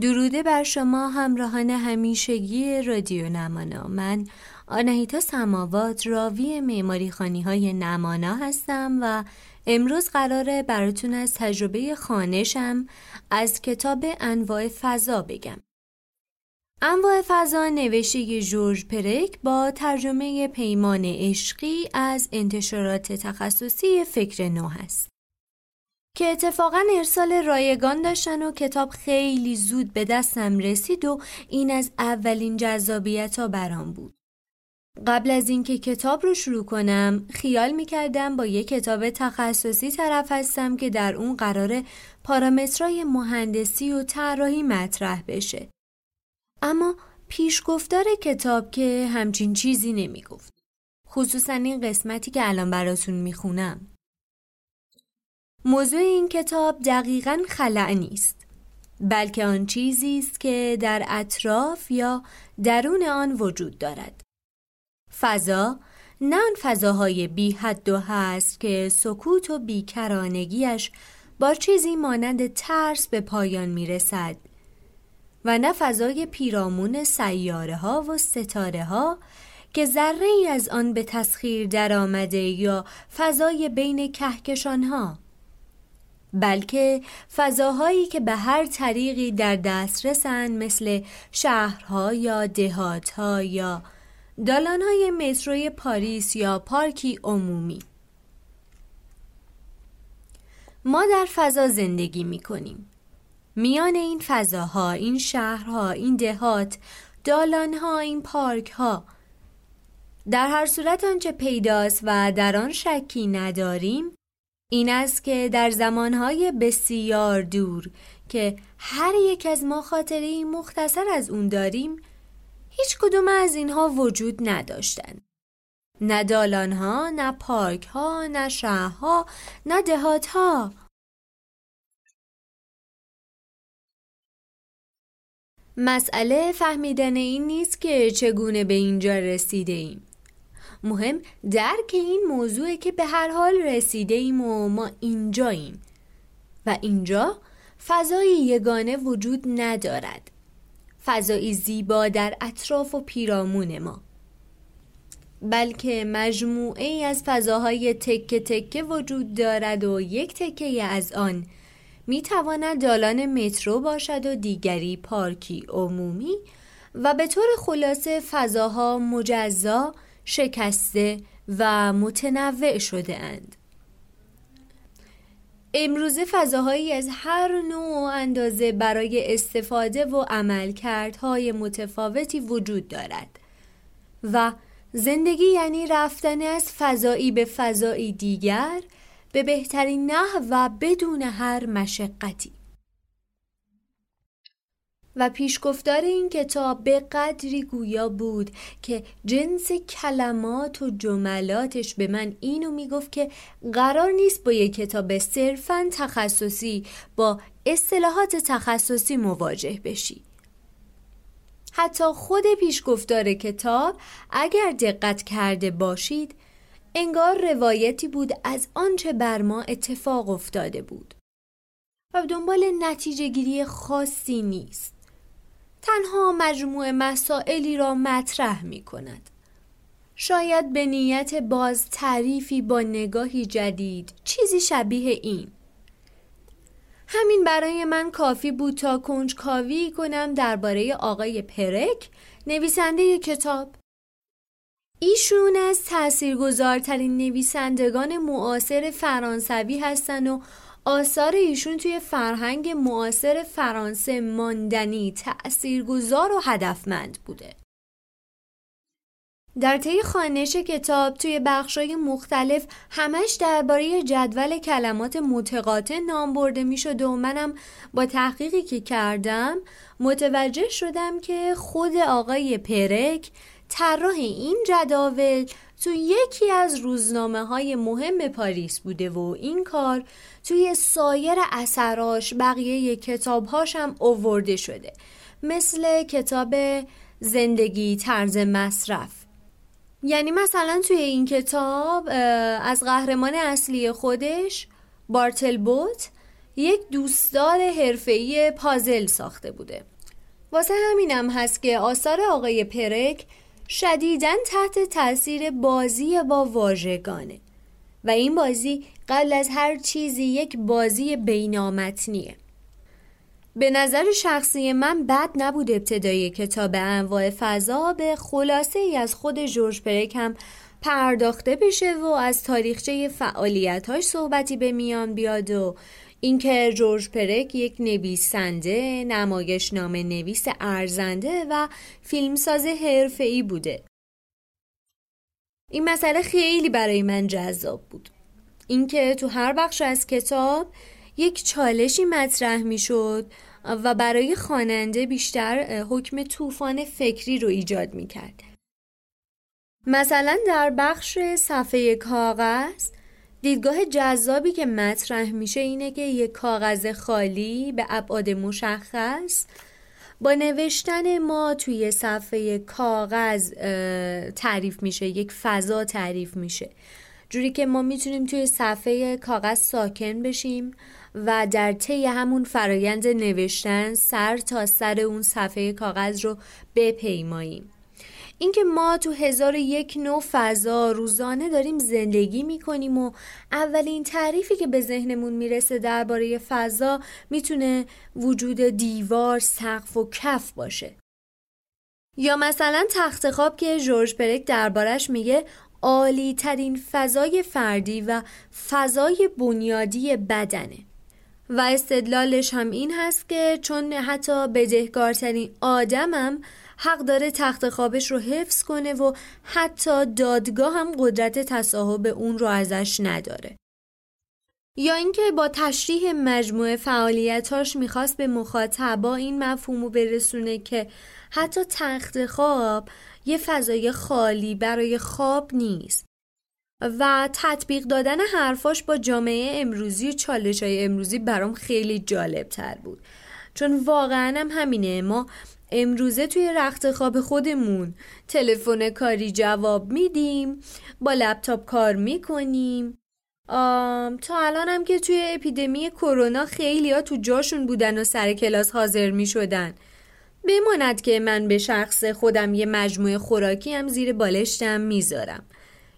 دروده بر شما همراهان همیشگی رادیو نمانا. من آنهیتا سماوات راوی معماری خانی های نمانا هستم و امروز قراره براتون از تجربه خانشم از کتاب انواع فضا بگم. انواع فضا نوشته جورج پرک با ترجمه پیمان عشقی از انتشارات تخصصی فکر نو هست. که اتفاقا ارسال رایگان داشتن و کتاب خیلی زود به دستم رسید و این از اولین جذابیت ها برام بود. قبل از اینکه کتاب رو شروع کنم خیال می‌کردم با یک کتاب تخصصی طرف هستم که در اون قرار پارامترهای مهندسی و طراحی مطرح بشه. اما پیشگفتار کتاب که همچین چیزی نمی‌گفت. خصوصا این قسمتی که الان براتون می‌خونم. موضوع این کتاب دقیقا خلع نیست بلکه آن چیزی است که در اطراف یا درون آن وجود دارد. فضا نه آن فضاهای بی حد و هست که سکوت و بیکرانگیش با چیزی مانند ترس به پایان می رسد و نه فضای پیرامون سیاره ها و ستاره ها که ذره ای از آن به تسخیر درآمده یا فضای بین کهکشان ها بلکه فضاهایی که به هر طریقی در دسترسن مثل شهرها یا دهاتها یا دالانهای متروی پاریس یا پارکی عمومی. ما در فضا زندگی می کنیم میان این فضاها، این شهرها، این دهات، دالانها، این پارکها در هر صورت آنچه پیداست و در آن شکی نداریم این است که در زمانهای بسیار دور که هر یک از ما خاطره مختصر از اون داریم هیچ کدوم از اینها وجود نداشتند. نه دالانها، نه پارکها، نه شهرها، نه دهاتها. مسئله فهمیدن این نیست که چگونه به اینجا رسیده ایم. مهم درک این موضوعه که به هر حال رسیده ایم و ما اینجاییم. و اینجا فضایی یگانه وجود ندارد. فضایی زیبا در اطراف و پیرامون ما. بلکه مجموعه ای از فضاهای تکه تکه وجود دارد و یک تکه از آن می تواند دالان مترو باشد و دیگری پارکی عمومی و به طور خلاصه فضاها مجزا شکسته و متنوع شده اند. امروزه فضاهایی از هر نوع و اندازه برای استفاده و عملکردهای متفاوتی وجود دارد و زندگی یعنی رفتن از فضایی به فضایی دیگر به بهترین نحو و بدون هر مشقتی و پیشگفتار این کتاب به قدری گویا بود که جنس کلمات و جملاتش به من اینو می‌گفت که قرار نیست با یک کتاب صرفا تخصصی با اصطلاحات تخصصی مواجه بشی. حتی خود پیشگفتار کتاب اگر دقت کرده باشید انگار روایتی بود از آنچه بر ما اتفاق افتاده بود. و دنبال نتیجه گیری خاصی نیست. تنها مجموع مسائلی را مطرح می کند. شاید به نیت باز تعریفی با نگاهی جدید چیزی شبیه این همین برای من کافی بود تا کنجکاوی کنم درباره آقای پرک نویسنده کتاب ایشون از تاثیرگذارترین نویسندگان معاصر فرانسوی هستند و آثار ایشون توی فرهنگ معاصر فرانسه ماندنی تأثیرگذار و هدفمند بوده. در طی خانش کتاب توی بخشای مختلف همش درباره جدول کلمات متقاطع نام برده می‌شد و منم با تحقیقی که کردم متوجه شدم که خود آقای پرک طراح این جداول تو یکی از روزنامه های مهم پاریس بوده و این کار توی سایر اثراش بقیه کتابهاش هم اوورده شده مثل کتاب زندگی طرز مصرف. یعنی مثلا توی این کتاب از قهرمان اصلی خودش بارتل بوت یک دوستدار حرفه‌ای پازل ساخته بوده. واسه همینم هست که آثار آقای پرک شدیدن تحت تاثیر بازی با واژگانه. و این بازی قبل از هر چیزی یک بازی بینامتنیه. به نظر شخصی من بد نبود ابتدای کتاب انواع فضا به خلاصه ای از خود جورج پرک هم پرداخته بشه و از تاریخچه فعالیتاش صحبتی به میان بیاد و اینکه جورج پرک یک نویسنده، نمایش نام نویس ارزنده و فیلمساز حرفه‌ای بوده. این مسئله خیلی برای من جذاب بود. اینکه تو هر بخش از کتاب یک چالشی مطرح می‌شد و برای خواننده بیشتر حکم طوفان فکری رو ایجاد می‌کرد. مثلا در بخش صفحه کاغذ دیدگاه جذابی که مطرح میشه اینه که یک کاغذ خالی به ابعاد مشخص با نوشتن ما توی صفحه کاغذ تعریف میشه یک فضا تعریف میشه. جوری که ما می‌تونیم توی صفحه کاغذ ساکن بشیم و در طی همون فرایند نوشتن سر تا سر اون صفحه کاغذ رو بپیماییم. اینکه ما تو هزار یک نوع فضا روزانه داریم زندگی می‌کنیم و اولین تعریفی که به ذهنمون می‌رسه درباره فضا می‌تونه وجود دیوار، سقف و کف باشه. یا مثلا تخت خواب که جورج پرک دربارش میگه عالی ترین فضای فردی و فضای بنیادی بدنه. و استدلالش هم این هست که چون حتی بدهکارترین آدمم حق داره تخت خوابش رو حفظ کنه و حتی دادگاه هم قدرت تصاحب اون رو ازش نداره. یا اینکه با تشریح مجموعه فعالیتاش می‌خواست به مخاطبا این مفهومو برسونه که حتی تخت خواب یه فضای خالی برای خواب نیست و تطبیق دادن حرفاش با جامعه امروزی و چالش های امروزی برام خیلی جالب تر بود. چون واقعا هم همینه ما امروزه توی رخت خواب خودمون. تلفن کاری جواب میدیم با لپتاپ کار می‌کنیم. تا الان هم که توی اپیدمی کرونا خیلی ها تو جاشون بودن و سر کلاس حاضر می شدن بماند که من به شخص خودم یه مجموعه خوراکی هم زیر بالشتم می‌ذارم.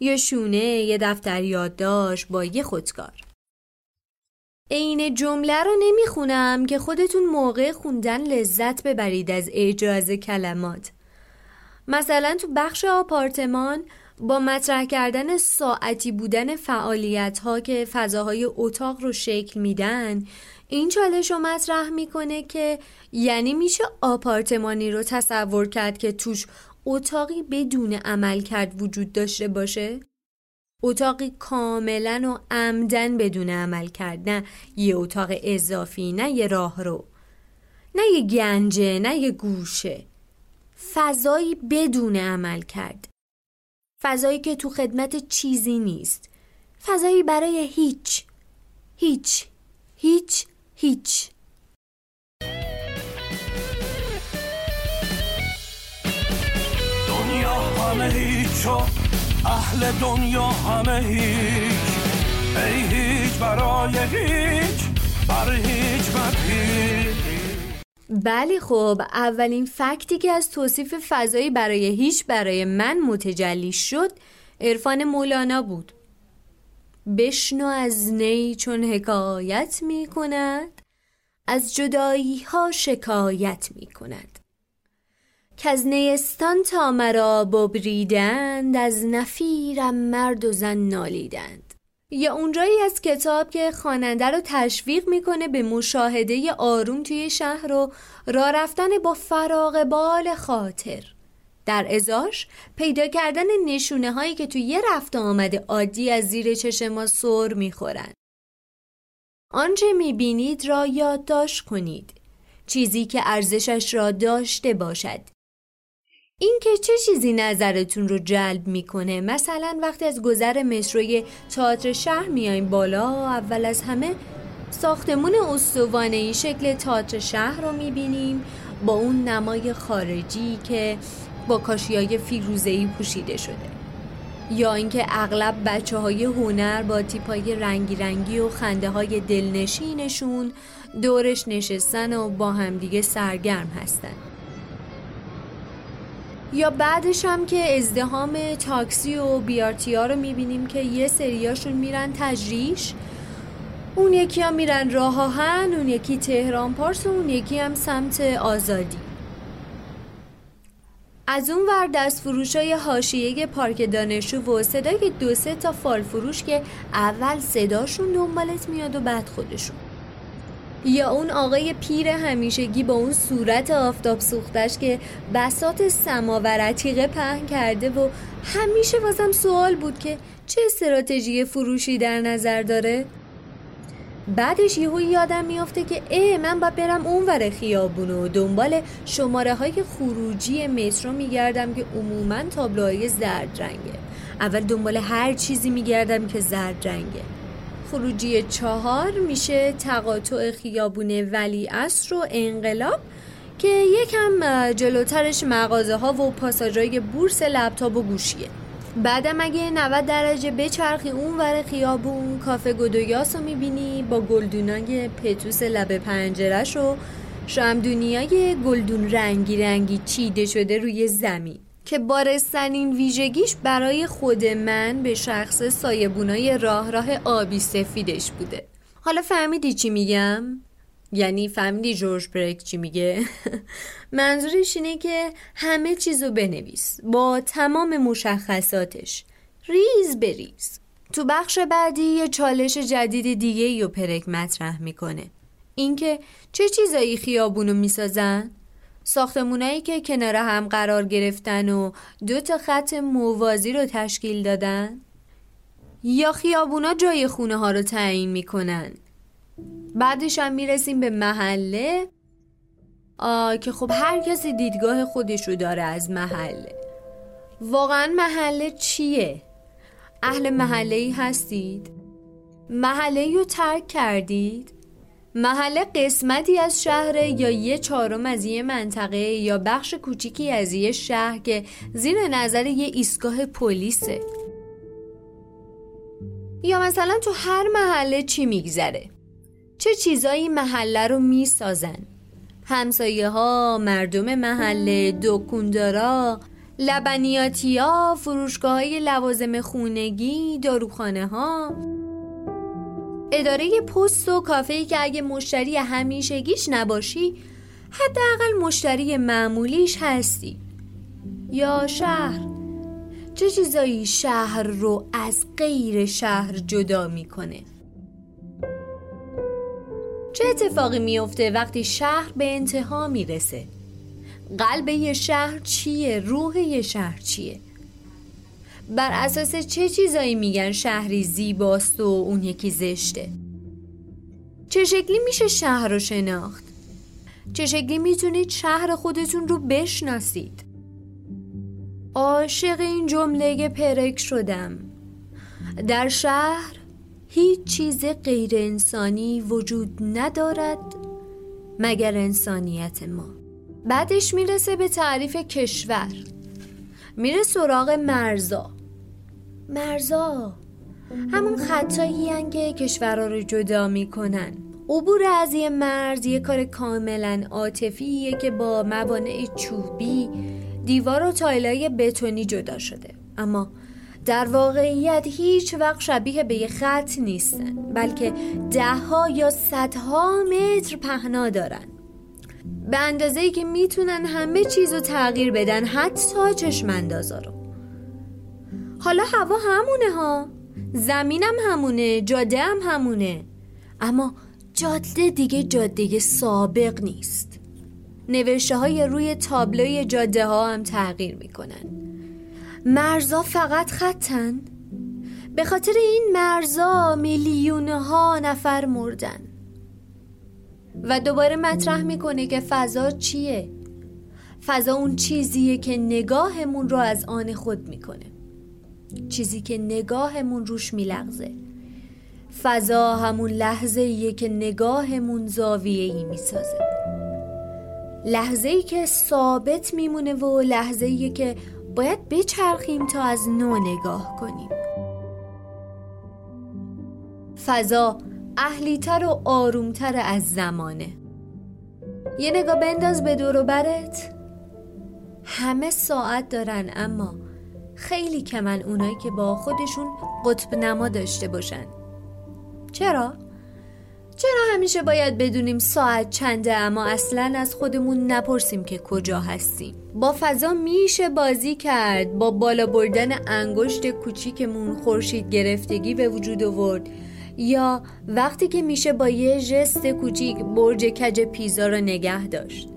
یا شونه یه دفتر یادداشت با یه خودکار. عین جمله رو نمی‌خونم که خودتون موقع خوندن لذت ببرید از اجاز کلمات مثلا تو بخش آپارتمان با مطرح کردن ساعتی بودن فعالیت ها که فضاهای اتاق رو شکل میدن این چالش رو مطرح می‌کنه که یعنی میشه آپارتمانی رو تصور کرد که توش اتاقی بدون عمل کرد وجود داشته باشه؟ اتاقی کاملا و عمدن بدون عمل کرد. نه یه اتاق اضافی نه یه راه رو نه یه گنجه نه یه گوشه. فضایی بدون عمل کرد. فضایی که تو خدمت چیزی نیست. فضایی برای هیچ. هیچ. هیچ. هیچ. دنیا همه هیچ اهل دنیا همه هیچ. ای هیچ برای هیچ بر هیچ بله خب اولین فکتی که از توصیف فضایی برای هیچ برای من متجلی شد عرفان مولانا بود. بشنو از نی چون حکایت می کند از جدایی ها شکایت می کند که از نیستان تا مرا ببریدند از نفیرم مرد و زن نالیدند. یا اونجایی از کتاب که خواننده رو تشویق می‌کنه به مشاهده آروم توی شهر و راه رفتن با فراغ بال خاطر. در ازاش پیدا کردن نشونه هایی که توی یه رفت آمده عادی از زیر چشم ما سر می‌خورن. آنچه می‌بینید را یادداشت کنید. چیزی که ارزشش را داشته باشد. اینکه چه چیزی نظرتون رو جلب می‌کنه؟ مثلا وقتی از گذر متروی تئاتر شهر میایم بالا اول از همه ساختمون استوانه شکل تئاتر شهر رو می‌بینیم با اون نمای خارجی که با کاشیای فیروزه‌ای پوشیده شده. یا اینکه اغلب بچه های هنر با تیپای رنگی رنگی و خنده های دلنشینشون دورش نشستن و با همدیگه سرگرم هستن. یا بعدش هم که ازدهام تاکسی و بیارتی ها رو می‌بینیم که یه سریاشون میرن تجریش. اون یکی هم میرن راه آهن اون یکی تهران پارس و اون یکی هم سمت آزادی. از اون ور دست فروش های حاشیه پارک دانشجو و صدای دو سه تا فال فروش که اول صداشون دنبالت میاد و بعد خودشون. یا اون آقای پیر همیشگی با اون صورت آفتاب سوختش که بسات سماور عتیقه پهن کرده و همیشه واسم سوال بود که چه استراتژی فروشی در نظر داره؟ بعدش یهو یادم میافته که اه من باید برم اونور خیابون و دنبال شماره های خروجی مترو میگردم که عموما تابلوهای زرد رنگه اول دنبال هر چیزی میگردم که زرد رنگه خروجی چهار میشه تقاطع خیابون ولی اصر و انقلاب که یکم جلوترش مغازه ها و پاساژهای بورس لپتاپ و گوشیه. بعدم اگه 90 درجه بچرخی اون ور خیابون کافه گدویاس رو می‌بینی با گلدونای پتوس لب پنجرش و شمدونیای گلدون رنگی رنگی چیده شده روی زمین. که بارستنین ویژگیش برای خود من به شخص سایبونای راه راه آبی سفیدش بوده حالا فهمیدی چی میگم؟ یعنی فهمیدی جورج برک چی میگه؟ منظورش اینه که همه چیزو بنویس با تمام مشخصاتش ریز بریز تو بخش بعدی یه چالش جدید دیگه رو پرک مطرح می‌کنه اینکه چه چیزایی خیابونو می‌سازن؟ ساختمونایی که کنار هم قرار گرفتن و دو تا خط موازی رو تشکیل دادن یا خیابونا جای خونه ها رو تعیین می‌کنن بعدش هم می‌رسیم به محله آه که خب هر کسی دیدگاه خودش رو داره از محله واقعا محله چیه؟ اهل محله ای هستید؟ محله رو ترک کردید؟ محله قسمتی از شهره یا یه چهارم از یه منطقه یا بخش کوچیکی از یه شهر که زیر نظر یه ایستگاه پلیسه. یا مثلا تو هر محله چی میگذره. چه چیزایی محله رو می‌سازن. همسایه ها، مردم محله، دکوندارا، لبنیاتی ها، فروشگاه های لوازم خونگی، داروخانه ها اداره پست و کافه که اگه مشتری همیشگیش نباشی حداقل مشتری معمولیش هستی. یا شهر. چه چیزایی شهر رو از غیر شهر جدا می‌کنه؟ چه اتفاقی میفته وقتی شهر به انتها می‌رسه؟ قلب یه شهر چیه؟ روح یه شهر چیه؟ بر اساس چه چیزایی میگن شهری زیباست و اون یکی زشته؟ چه شکلی میشه شهر رو شناخت؟ چه شکلی می‌تونید شهر خودتون رو بشناسید؟ عاشق این جمله پرک شدم. در شهر هیچ چیز غیر انسانی وجود ندارد مگر انسانیت ما. بعدش می‌رسه به تعریف کشور. میره سراغ مرزا. مرزا همون خطایی که کشورها رو جدا می‌کنن. عبور از یه مرز یه کار کاملا عاطفیه که با موانع چوبی دیوار و تایلای بتونی جدا شده. اما در واقعیت هیچ وقت شبیه به یه خط نیستن بلکه دهها یا صدها متر پهنا دارن. به اندازه ای که می‌تونن همه چیز رو تغییر بدن حتی چشم اندازا رو. حالا هوا همونه ها. زمینم همونه جاده هم همونه. اما جاده دیگه جاده سابق نیست. نوشته های روی تابلوی جاده ها هم تغییر می‌کنن. مرزا فقط خطن. به خاطر این مرزا میلیون ها نفر مردن. و دوباره مطرح می‌کنه که فضا چیه؟ فضا اون چیزیه که نگاهمون رو از آن خود می‌کنه. چیزی که نگاهمون روش میلغزه. فضا همون لحظه ایه که نگاهمون زاویه ای می‌سازه. لحظه ای که ثابت میمونه و لحظه ای که باید بچرخیم تا از نو نگاه کنیم. فضا اهلیتر و آرومتر از زمانه. یه نگاه بنداز به دور برت. همه ساعت دارن اما خیلی کمن اونایی که با خودشون قطب نما داشته باشن. چرا؟ چرا همیشه باید بدونیم ساعت چنده اما اصلا از خودمون نپرسیم که کجا هستیم؟ با فضا میشه بازی کرد. با بالا بردن انگشت کوچیکمون خورشید گرفتگی به وجود آورد. یا وقتی که میشه با یه ژست کوچیک برج کج پیزا رو نگه داشت.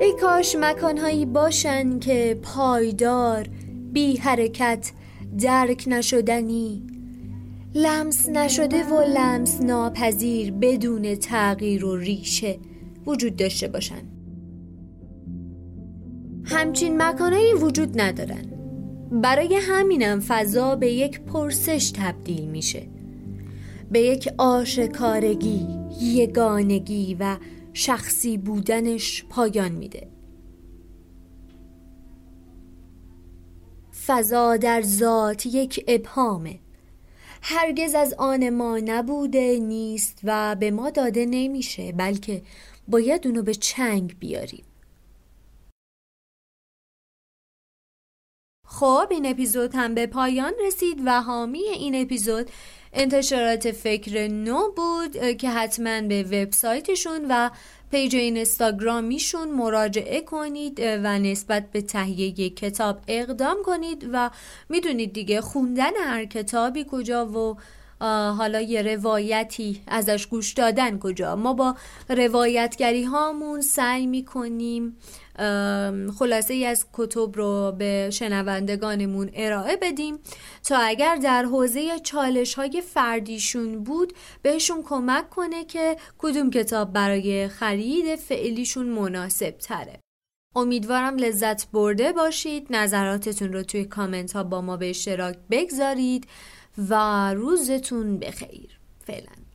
ای کاش مکانهایی باشن که پایدار بی حرکت درک نشدنی. لمس نشده و لمس ناپذیر بدون تغییر و ریشه وجود داشته باشن. همچین مکانهایی وجود ندارن. برای همینم فضا به یک پرسش تبدیل میشه. به یک آشکارگی یگانگی و شخصی بودنش پایان میده. فضا در ذات یک ابهامه. هرگز از آن ما نبوده نیست و به ما داده نمیشه بلکه باید اونو به چنگ بیاریم. خب این اپیزود هم به پایان رسید و حامی این اپیزود انتشارات فکر نو بود که حتما به وبسایتشون و پیج اینستاگرامیشون مراجعه کنید و نسبت به تهیه کتاب اقدام کنید و می‌دونید دیگه خوندن هر کتابی کجا و حالا یه روایتی ازش گوش دادن کجا. ما با روایتگری هامون سعی می‌کنیم خلاصه ای از کتب رو به شنوندگانمون ارائه بدیم تا اگر در حوزه چالش های فردیشون بود بهشون کمک کنه که کدوم کتاب برای خرید فعلیشون مناسب تره امیدوارم لذت برده باشید. نظراتتون رو توی کامنت ها با ما به اشتراک بگذارید و روزتون بخیر. فعلا.